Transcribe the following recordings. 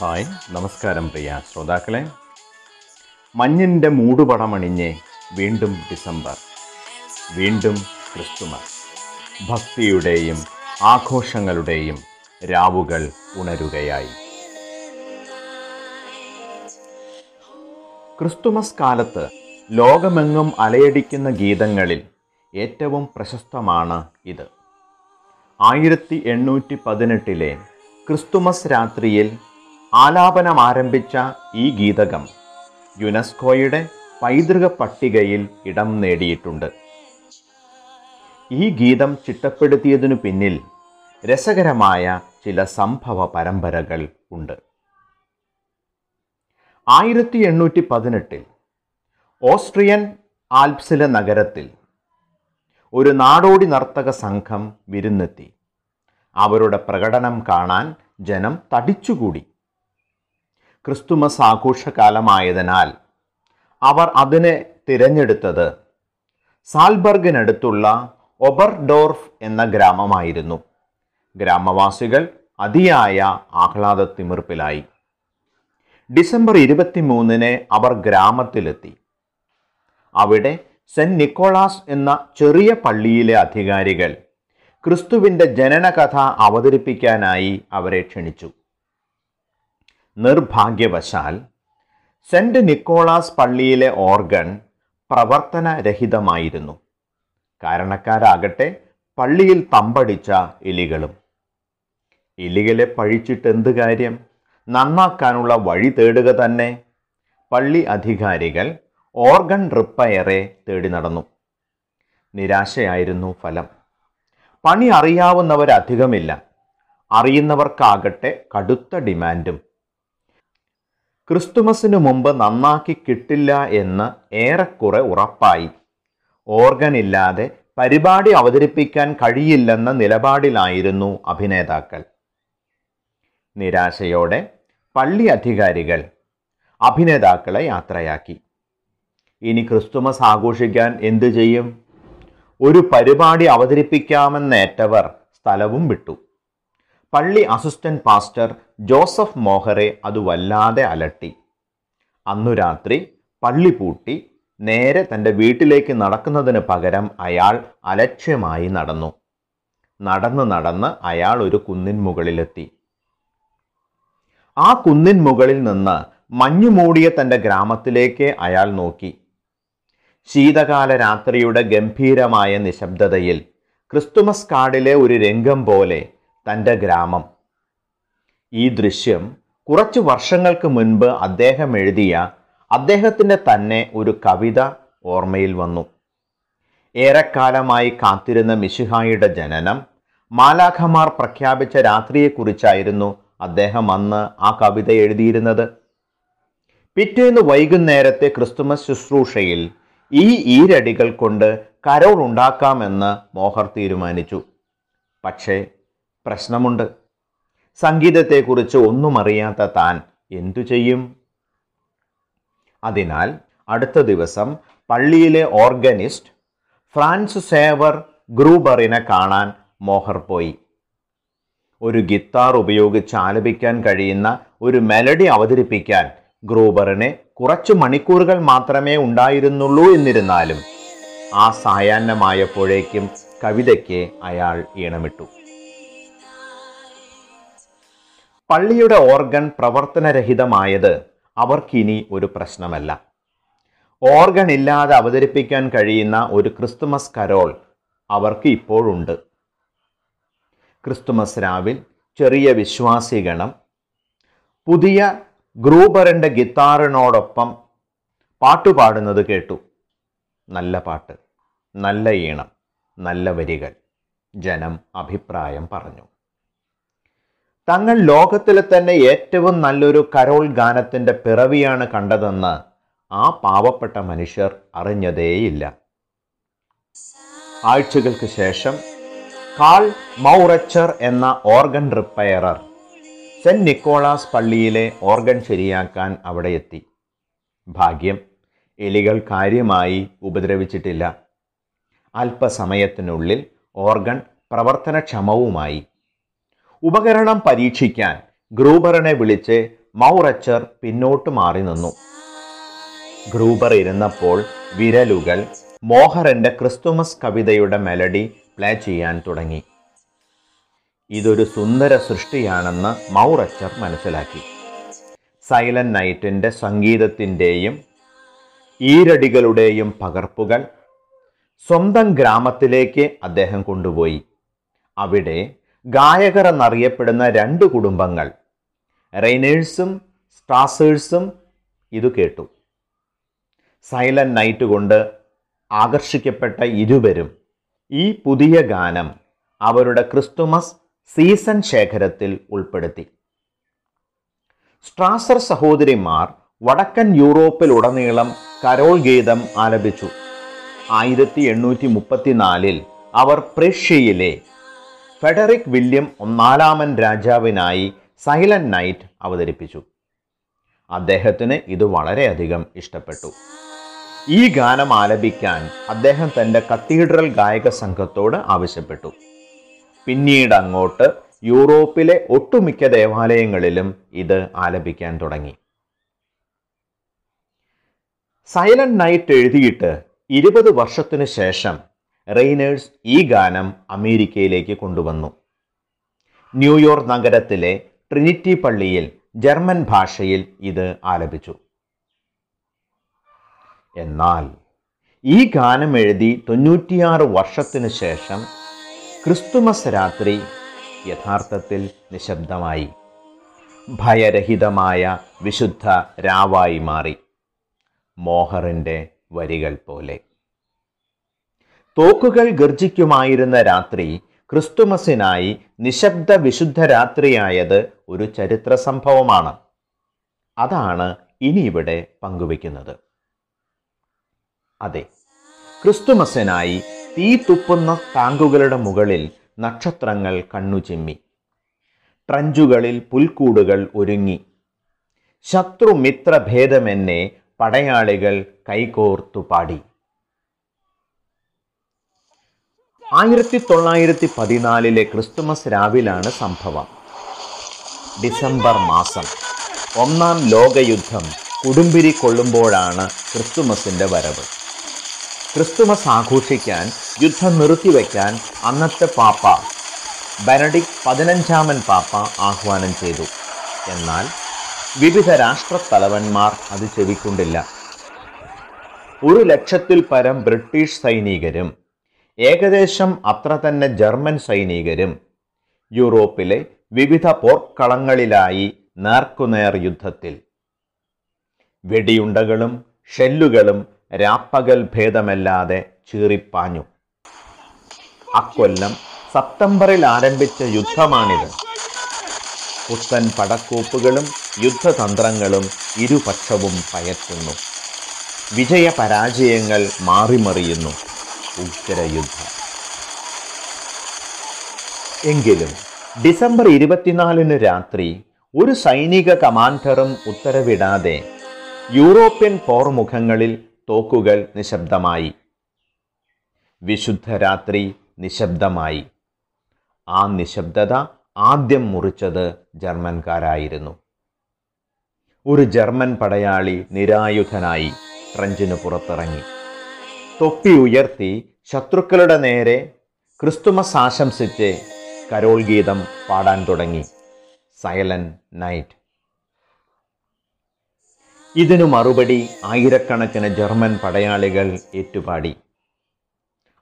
Hi നമസ്കാരം പ്രിയ ശ്രോതാക്കളെ. മഞ്ഞിന്റെ മൂടുപടമണിഞ്ഞ് വീണ്ടും ഡിസംബർ വീണ്ടും ക്രിസ്തുമസ്. ഭക്തിയുടെയും ആഘോഷങ്ങളുടെയും രാവുകൾ ഉണരുകയായി. ക്രിസ്തുമസ് കാലത്ത് ലോകമെങ്ങും അലയടിക്കുന്ന ഗീതങ്ങളിൽ ഏറ്റവും പ്രശസ്തമാണ് ഇത്. ആയിരത്തി എണ്ണൂറ്റി പതിനെട്ടിലെ ക്രിസ്തുമസ് രാത്രിയിൽ ആലാപനം ആരംഭിച്ച ഈ ഗീതകം യുനെസ്കോയുടെ പൈതൃക പട്ടികയിൽ ഇടം നേടിയിട്ടുണ്ട്. ഈ ഗീതം ചിട്ടപ്പെടുത്തിയതിനു പിന്നിൽ രസകരമായ ചില സംഭവ പരമ്പരകൾ ഉണ്ട്. ആയിരത്തി എണ്ണൂറ്റി പതിനെട്ടിൽ ഓസ്ട്രിയൻ ആൽപ്സിലെ നഗരത്തിൽ ഒരു നാടോടി നർത്തക സംഘം വിരുന്നെത്തി. അവരുടെ പ്രകടനം കാണാൻ ജനം തടിച്ചുകൂടി. ക്രിസ്തുമസ് ആഘോഷകാലമായതിനാൽ അവർ അതിനെ തിരഞ്ഞെടുത്തത് സാൽബർഗിനടുത്തുള്ള ഒബർഡോർഫ് എന്ന ഗ്രാമമായിരുന്നു. ഗ്രാമവാസികൾ അതിയായ ആഹ്ലാദത്തിമിർപ്പിലായി. ഡിസംബർ ഇരുപത്തിമൂന്നിന് അവർ ഗ്രാമത്തിലെത്തി. അവിടെ സെന്റ് നിക്കോളാസ് എന്ന ചെറിയ പള്ളിയിലെ അധികാരികൾ ക്രിസ്തുവിന്റെ ജനനകഥ അവതരിപ്പിക്കാനായി അവരെ ക്ഷണിച്ചു. നിർഭാഗ്യവശാൽ സെന്റ് നിക്കോളാസ് പള്ളിയിലെ ഓർഗൺ പ്രവർത്തനരഹിതമായിരുന്നു. കാരണക്കാരാകട്ടെ പള്ളിയിൽ തമ്പടിച്ച എലികളും. എലികളെ പഴിച്ചിട്ട് എന്ത് കാര്യം? നന്നാക്കാനുള്ള വഴി തേടുക തന്നെ. പള്ളി അധികാരികൾ ഓർഗൻ റിപ്പയറെ തേടി നടന്നു. നിരാശയായിരുന്നു ഫലം. പണി അറിയാവുന്നവരധികമില്ല. അറിയുന്നവർക്കാകട്ടെ കടുത്ത ഡിമാൻഡും. ക്രിസ്തുമസിന് മുമ്പ് നന്നാക്കി കിട്ടില്ല എന്ന് ഏറെക്കുറെ ഉറപ്പായി. ഓർഗൻ ഇല്ലാതെ പരിപാടി അവതരിപ്പിക്കാൻ കഴിയില്ലെന്ന നിലപാടിലായിരുന്നു അഭിനേതാക്കൾ. നിരാശയോടെ പള്ളി അധികാരികൾ അഭിനേതാക്കളെ യാത്രയാക്കി. ഇനി ക്രിസ്തുമസ് ആഘോഷിക്കാൻ എന്തു ചെയ്യും? ഒരു പരിപാടി അവതരിപ്പിക്കാമെന്നേറ്റവർ സ്ഥലവും വിട്ടു. പള്ളി അസിസ്റ്റന്റ് പാസ്റ്റർ ജോസഫ് മോഹറെ അത് വല്ലാതെ അലട്ടി. അന്നു രാത്രി പള്ളി പൂട്ടി നേരെ തന്റെ വീട്ടിലേക്ക് നടക്കുന്നതിന് പകരം അയാൾ അലക്ഷ്യമായി നടന്നു. നടന്ന് നടന്ന് അയാൾ ഒരു കുന്നിൻ മുകളിലെത്തി. ആ കുന്നിൻ മുകളിൽ നിന്ന് മഞ്ഞു മൂടിയ തന്റെ ഗ്രാമത്തിലേക്ക് അയാൾ നോക്കി. ശീതകാല രാത്രിയുടെ ഗംഭീരമായ നിശബ്ദതയിൽ ക്രിസ്തുമസ് കാർഡിലെ ഒരു രംഗം പോലെ തന്റെ ഗ്രാമം. ഈ ദൃശ്യം കുറച്ച് വർഷങ്ങൾക്ക് മുൻപ് അദ്ദേഹം എഴുതിയ അദ്ദേഹത്തിന്റെ തന്നെ ഒരു കവിത ഓർമ്മയിൽ വന്നു. ഏറെക്കാലമായി കാത്തിരുന്ന മിശിഹായുടെ ജനനം മാലാഖമാർ പ്രഖ്യാപിച്ച രാത്രിയെക്കുറിച്ചായിരുന്നു അദ്ദേഹം അന്ന് ആ കവിത എഴുതിയിരുന്നത്. പിറ്റേന്ന് വൈകുന്നേരത്തെ ക്രിസ്തുമസ് ശുശ്രൂഷയിൽ ഈ ഈരടികൾ കൊണ്ട് കരോൾ ഉണ്ടാക്കാമെന്ന് മോഹർ തീരുമാനിച്ചു. പക്ഷേ പ്രശ്നമുണ്ട്. സംഗീതത്തെക്കുറിച്ച് ഒന്നും അറിയാത്ത താൻ എന്തു ചെയ്യും? അതിനാൽ അടുത്ത ദിവസം പള്ളിയിലെ ഓർഗനിസ്റ്റ് ഫ്രാൻസ് സേവർ ഗ്രൂബറിനെ കാണാൻ മോഹർ പോയി. ഒരു ഗിത്താർ ഉപയോഗിച്ച് ആലപിക്കാൻ കഴിയുന്ന ഒരു മെലഡി അവതരിപ്പിക്കാൻ ഗ്രൂബറിനെ കുറച്ച് മണിക്കൂറുകൾ മാത്രമേ ഉണ്ടായിരുന്നുള്ളൂ എന്നിരുന്നാലും ആ സായാഹ്നമായപ്പോഴേക്കും കവിതയ്ക്ക് അയാൾ ഈണമിട്ടു. പള്ളിയുടെ ഓർഗൻ പ്രവർത്തനരഹിതമായത് അവർക്കിനി ഒരു പ്രശ്നമല്ല. ഓർഗൺ ഇല്ലാതെ അവതരിപ്പിക്കാൻ കഴിയുന്ന ഒരു ക്രിസ്തുമസ് കരോൾ അവർക്ക് ഇപ്പോഴുണ്ട്. ക്രിസ്തുമസ് രാവിൽ ചെറിയ വിശ്വാസിഗണം പുതിയ ഗ്രൂബറിന്റെ ഗിത്താറിനോടൊപ്പം പാട്ടുപാടുന്നത് കേട്ടു. നല്ല പാട്ട് നല്ല ഈണം നല്ല വരികൾ ജനം അഭിപ്രായം പറഞ്ഞു. തങ്ങൾ ലോകത്തിലെ തന്നെ ഏറ്റവും നല്ലൊരു കരോൾ ഗാനത്തിന്റെ പിറവിയാണ് കണ്ടതെന്ന് ആ പാവപ്പെട്ട മനുഷ്യർ അറിഞ്ഞതേയില്ല. ആഴ്ചകൾക്ക് ശേഷം കാൾ മൗറച്ചർ എന്ന ഓർഗൻ റിപ്പയറർ സെന്റ് നിക്കോളാസ് പള്ളിയിലെ ഓർഗൻ ശരിയാക്കാൻ അവിടെ എത്തി. ഭാഗ്യം എലികൾ കാര്യമായി ഉപദ്രവിച്ചിട്ടില്ല. അല്പസമയത്തിനുള്ളിൽ ഓർഗൻ പ്രവർത്തനക്ഷമവുമായി. ഉപകരണം പരീക്ഷിക്കാൻ ഗ്രൂബറിനെ വിളിച്ച് മൗറച്ചർ പിന്നോട്ട് മാറി നിന്നു. ഗ്രൂബർ ഇരുന്നപ്പോൾ വിരലുകൾ മോഹറിന്റെ ക്രിസ്തുമസ് കവിതയുടെ മെലഡി പ്ലേ ചെയ്യാൻ തുടങ്ങി. ഇതൊരു സുന്ദര സൃഷ്ടിയാണെന്ന് മൗറച്ചർ മനസ്സിലാക്കി. സൈലന്റ് നൈറ്റിന്റെ സംഗീതത്തിന്റെയും ഈരടികളുടെയും പകർപ്പുകൾ സ്വന്തം ഗ്രാമത്തിലേക്ക് അദ്ദേഹം കൊണ്ടുപോയി. അവിടെ ഗായകർ എന്നറിയപ്പെടുന്ന രണ്ട് കുടുംബങ്ങൾ. റെയ്നേഴ്സും സ്ട്രാസേഴ്സും ഇത് കേട്ടു. സൈലന്റ് നൈറ്റ് കൊണ്ട് ആകർഷിക്കപ്പെട്ട ഇരുവരും ഈ പുതിയ ഗാനം അവരുടെ ക്രിസ്തുമസ് സീസൺ ശേഖരത്തിൽ ഉൾപ്പെടുത്തി. സ്ട്രാസർ സഹോദരിമാർ വടക്കൻ യൂറോപ്പിലുടനീളം കരോൾ ഗീതം ആലപിച്ചു. ആയിരത്തി എണ്ണൂറ്റി മുപ്പത്തിനാലിൽ അവർ പ്രഷ്യയിലെ ഫെഡറിക് വില്യം ഒന്നാലാമൻ രാജാവിനായി സൈലന്റ് നൈറ്റ് അവതരിപ്പിച്ചു. അദ്ദേഹത്തിന് ഇത് വളരെയധികം ഇഷ്ടപ്പെട്ടു. ഈ ഗാനം ആലപിക്കാൻ അദ്ദേഹം തന്റെ കത്തീഡ്രൽ ഗായക സംഘത്തോട് ആവശ്യപ്പെട്ടു. പിന്നീട് അങ്ങോട്ട് യൂറോപ്പിലെ ഒട്ടുമിക്ക ദേവാലയങ്ങളിലും ഇത് ആലപിക്കാൻ തുടങ്ങി. സൈലന്റ് നൈറ്റ് എഴുതിയിട്ട് ഇരുപത് വർഷത്തിനു ശേഷം റെയ്നേഴ്സ് ഈ ഗാനം അമേരിക്കയിലേക്ക് കൊണ്ടുവന്നു. ന്യൂയോർക്ക് നഗരത്തിലെ ട്രിനിറ്റി പള്ളിയിൽ ജർമ്മൻ ഭാഷയിൽ ഇത് ആലപിച്ചു. എന്നാൽ ഈ ഗാനം എഴുതി തൊണ്ണൂറ്റിയാറ് വർഷത്തിനു ശേഷം ക്രിസ്തുമസ് രാത്രി യഥാർത്ഥത്തിൽ നിശബ്ദമായി. ഭയരഹിതമായ വിശുദ്ധ രാവായി മാറി. മോഹറിന്റെ വരികൾ പോലെ. തോക്കുകൾ ഗർജിക്കുമായിരുന്ന രാത്രി ക്രിസ്തുമസിനായി നിശബ്ദ വിശുദ്ധ രാത്രിയായത് ഒരു ചരിത്ര സംഭവമാണ്. അതാണ് ഇനി ഇവിടെ പങ്കുവെക്കുന്നത് അതെ ക്രിസ്തുമസിനായി തീ തുപ്പുന്ന ടാങ്കുകളുടെ മുകളിൽ നക്ഷത്രങ്ങൾ കണ്ണുചിമ്മി. ട്രഞ്ചുകളിൽ പുൽക്കൂടുകൾ ഒരുങ്ങി. ശത്രുമിത്ര ഭേദമെന്നെ പടയാളികൾ കൈകോർത്തു പാടി. ആയിരത്തി തൊള്ളായിരത്തി പതിനാലിലെ ക്രിസ്തുമസ് രാവിലാണ് സംഭവം. ഡിസംബർ മാസം. ഒന്നാം ലോകയുദ്ധം കുടുംബിരി കൊള്ളുമ്പോഴാണ് ക്രിസ്തുമസിന്റെ വരവ്. ക്രിസ്തുമസ് ആഘോഷിക്കാൻ യുദ്ധം നിർത്തിവെക്കാൻ അന്നത്തെ പാപ്പ ബെനഡിക് പതിനഞ്ചാമൻ പാപ്പ ആഹ്വാനം ചെയ്തു. എന്നാൽ വിവിധ രാഷ്ട്രത്തലവന്മാർ അത് ചെവിക്കൊണ്ടില്ല. ഒരു ലക്ഷത്തിൽ പരം ബ്രിട്ടീഷ് സൈനികരും ഏകദേശം അത്ര തന്നെ ജർമ്മൻ സൈനികരും യൂറോപ്പിലെ വിവിധ പോർക്കളങ്ങളിലായി നേർക്കുനേർ യുദ്ധത്തിൽ. വെടിയുണ്ടകളും ഷെല്ലുകളും രാപ്പകൽ ഭേദമല്ലാതെ ചീറിപ്പാഞ്ഞു. അക്കൊല്ലം സെപ്റ്റംബറിൽ ആരംഭിച്ച യുദ്ധമാണിത്. പുത്തൻ പടക്കൂപ്പുകളും യുദ്ധതന്ത്രങ്ങളും ഇരുപക്ഷവും പയറ്റുന്നു വിജയ പരാജയങ്ങൾ മാറിമറിയുന്നു. ഉഗ്രയുദ്ധം എങ്കിലും ഡിസംബർ ഇരുപത്തിനാലിന് രാത്രി ഒരു സൈനിക കമാൻഡറും ഉത്തരവിടാതെ യൂറോപ്യൻ പോർമുഖങ്ങളിൽ തോക്കുകൾ നിശബ്ദമായി. വിശുദ്ധ രാത്രി നിശബ്ദമായി. ആ നിശബ്ദത ആദ്യം മുറിച്ചത് ജർമ്മൻകാരായിരുന്നു. ഒരു ജർമ്മൻ പടയാളി നിരായുധനായി ഫ്രഞ്ചിന് പുറത്തിറങ്ങി. തൊപ്പി ഉയർത്തി ശത്രുക്കളുടെ നേരെ ക്രിസ്തുമസ് ആശംസിച്ച് കരോൾ ഗീതം പാടാൻ തുടങ്ങി. Silent night. ഇതിനു മറുപടി ആയിരക്കണക്കിന് ജർമ്മൻ പടയാളികൾ ഏറ്റുപാടി.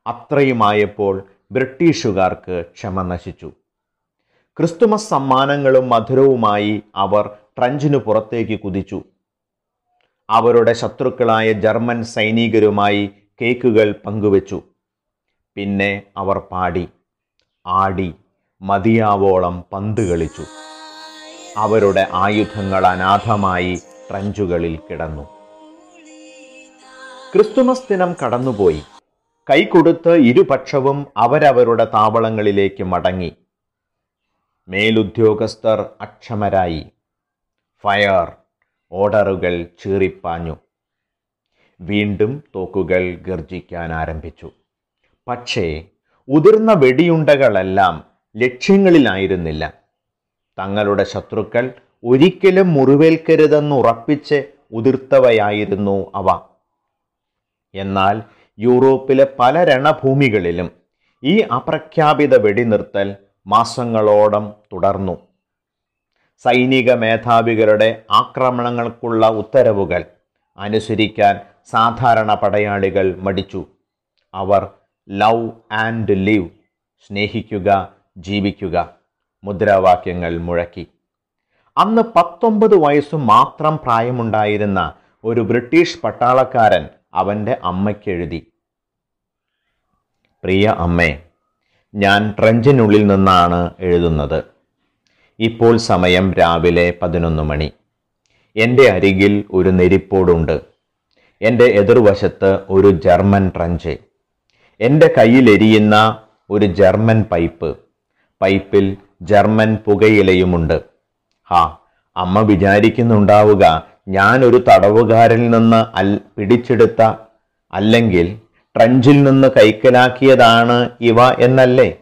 അത്രയുമായപ്പോൾ ബ്രിട്ടീഷുകാർക്ക് ക്ഷമ നശിച്ചു. ക്രിസ്തുമസ് സമ്മാനങ്ങളും മധുരവുമായി അവർ ട്രഞ്ചിനു പുറത്തേക്ക് കുതിച്ചു. അവരുടെ ശത്രുക്കളായ ജർമ്മൻ സൈനികരുമായി കേക്കുകൾ പങ്കുവച്ചു. പിന്നെ അവർ പാടി ആടി മതിയാവോളം പന്ത് കളിച്ചു. അവരുടെ ആയുധങ്ങൾ അനാഥമായി ട്രഞ്ചുകളിൽ കിടന്നു. ക്രിസ്തുമസ് ദിനം കടന്നുപോയി. കൈകൊടുത്ത് ഇരുപക്ഷവും അവരവരുടെ താവളങ്ങളിലേക്ക് മടങ്ങി. മേലുദ്യോഗസ്ഥർ അക്ഷമരായി. ഫയർ ഓർഡറുകൾ ചീറിപ്പാഞ്ഞു. വീണ്ടും തോക്കുകൾ ഗർജിക്കാൻ ആരംഭിച്ചു. പക്ഷേ ഉതിർന്ന വെടിയുണ്ടകളെല്ലാം ലക്ഷ്യങ്ങളിലായിരുന്നില്ല. തങ്ങളുടെ ശത്രുക്കൾ ഒരിക്കലും മുറിവേൽക്കരുതെന്ന് ഉറപ്പിച്ച് ഉതിർത്തവയായിരുന്നു അവ. എന്നാൽ യൂറോപ്പിലെ പല രണഭൂമികളിലും ഈ അപ്രഖ്യാപിത വെടിനിർത്തൽ മാസങ്ങളോടം തുടർന്നു. സൈനിക മേധാവികളുടെ ആക്രമണങ്ങൾക്കുള്ള ഉത്തരവുകൾ അനുസരിക്കാൻ സാധാരണ പടയാളികൾ മടിച്ചു. അവർ ലവ് ആൻഡ് ലിവ് സ്നേഹിക്കുക ജീവിക്കുക മുദ്രാവാക്യങ്ങൾ മുഴക്കി. അന്ന് പത്തൊമ്പത് വയസ്സ് മാത്രം പ്രായമുണ്ടായിരുന്ന ഒരു ബ്രിട്ടീഷ് പട്ടാളക്കാരൻ അവന്റെ അമ്മയ്ക്കെഴുതി പ്രിയ അമ്മേ ഞാൻ ട്രഞ്ചിനുള്ളിൽ നിന്നാണ് എഴുതുന്നത്. ഇപ്പോൾ സമയം രാവിലെ പതിനൊന്ന് മണി. എന്റെ അരികിൽ ഒരു നെരിപ്പോടുണ്ട്. എന്റെ എതിർവശത്ത് ഒരു ജർമ്മൻ ട്രഞ്ച്. എന്റെ കയ്യിലെരിയുന്ന ഒരു ജർമ്മൻ പൈപ്പ്. പൈപ്പിൽ ജർമ്മൻ പുകയിലയുമുണ്ട്. ഹാ അമ്മ വിചാരിക്കുന്നുണ്ടാവുക ഞാനൊരു തടവുകാരിൽ നിന്ന് അൽ പിടിച്ചെടുത്ത അല്ലെങ്കിൽ ട്രഞ്ചിൽ നിന്ന് കൈക്കലാക്കിയതാണ് ഇവ എന്നല്ലേ?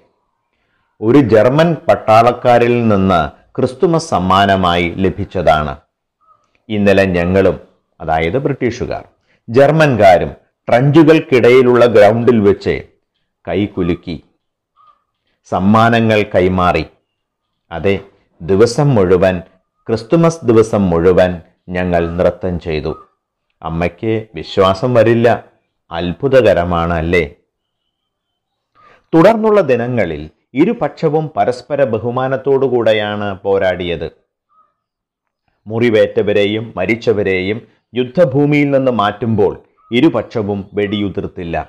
ഒരു ജർമ്മൻ പട്ടാളക്കാരിൽ നിന്ന് ക്രിസ്തുമസ് സമ്മാനമായി ലഭിച്ചതാണ്. ഇന്നലെ ഞങ്ങളും അതായത് ബ്രിട്ടീഷുകാർ ജർമ്മൻകാരും ട്രഞ്ചുകൾക്കിടയിലുള്ള ഗ്രൗണ്ടിൽ വെച്ച് കൈകുലുക്കി സമ്മാനങ്ങൾ കൈമാറി. അതെ ദിവസം മുഴുവൻ ക്രിസ്തുമസ് ദിവസം മുഴുവൻ ഞങ്ങൾ നൃത്തം ചെയ്തു. അമ്മയ്ക്ക് വിശ്വാസം വരില്ല. അത്ഭുതകരമാണ് അല്ലേ തുടർന്നുള്ള ദിനങ്ങളിൽ ഇരുപക്ഷവും പരസ്പര ബഹുമാനത്തോടുകൂടെയാണ് പോരാടിയത്. മുറിവേറ്റവരെയും മരിച്ചവരെയും യുദ്ധഭൂമിയിൽ നിന്ന് മാറ്റുമ്പോൾ ഇരുപക്ഷവും വെടിയുതിർത്തില്ല.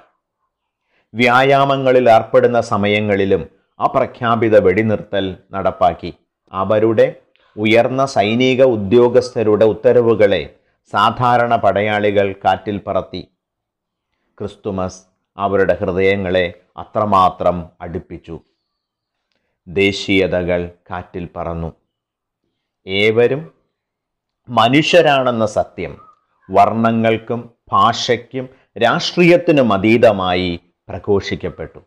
വ്യായാമങ്ങളിൽ ഏർപ്പെടുന്ന സമയങ്ങളിലും അപ്രഖ്യാപിത വെടിനിർത്തൽ നടപ്പാക്കി. അവരുടെ ഉയർന്ന സൈനിക ഉദ്യോഗസ്ഥരുടെ ഉത്തരവുകളെ സാധാരണ പടയാളികൾ കാറ്റിൽ പറത്തി. ക്രിസ്തുമസ് അവരുടെ ഹൃദയങ്ങളെ അത്രമാത്രം അടുപ്പിച്ചു. ദേശീയതകൾ കാറ്റിൽ പറന്നു. ഏവരും മനുഷ്യരാണെന്ന സത്യം വർണങ്ങൾക്കും ഭാഷയ്ക്കും രാഷ്ട്രീയത്തിനും അതീതമായി പ്രഘോഷിക്കപ്പെട്ടു.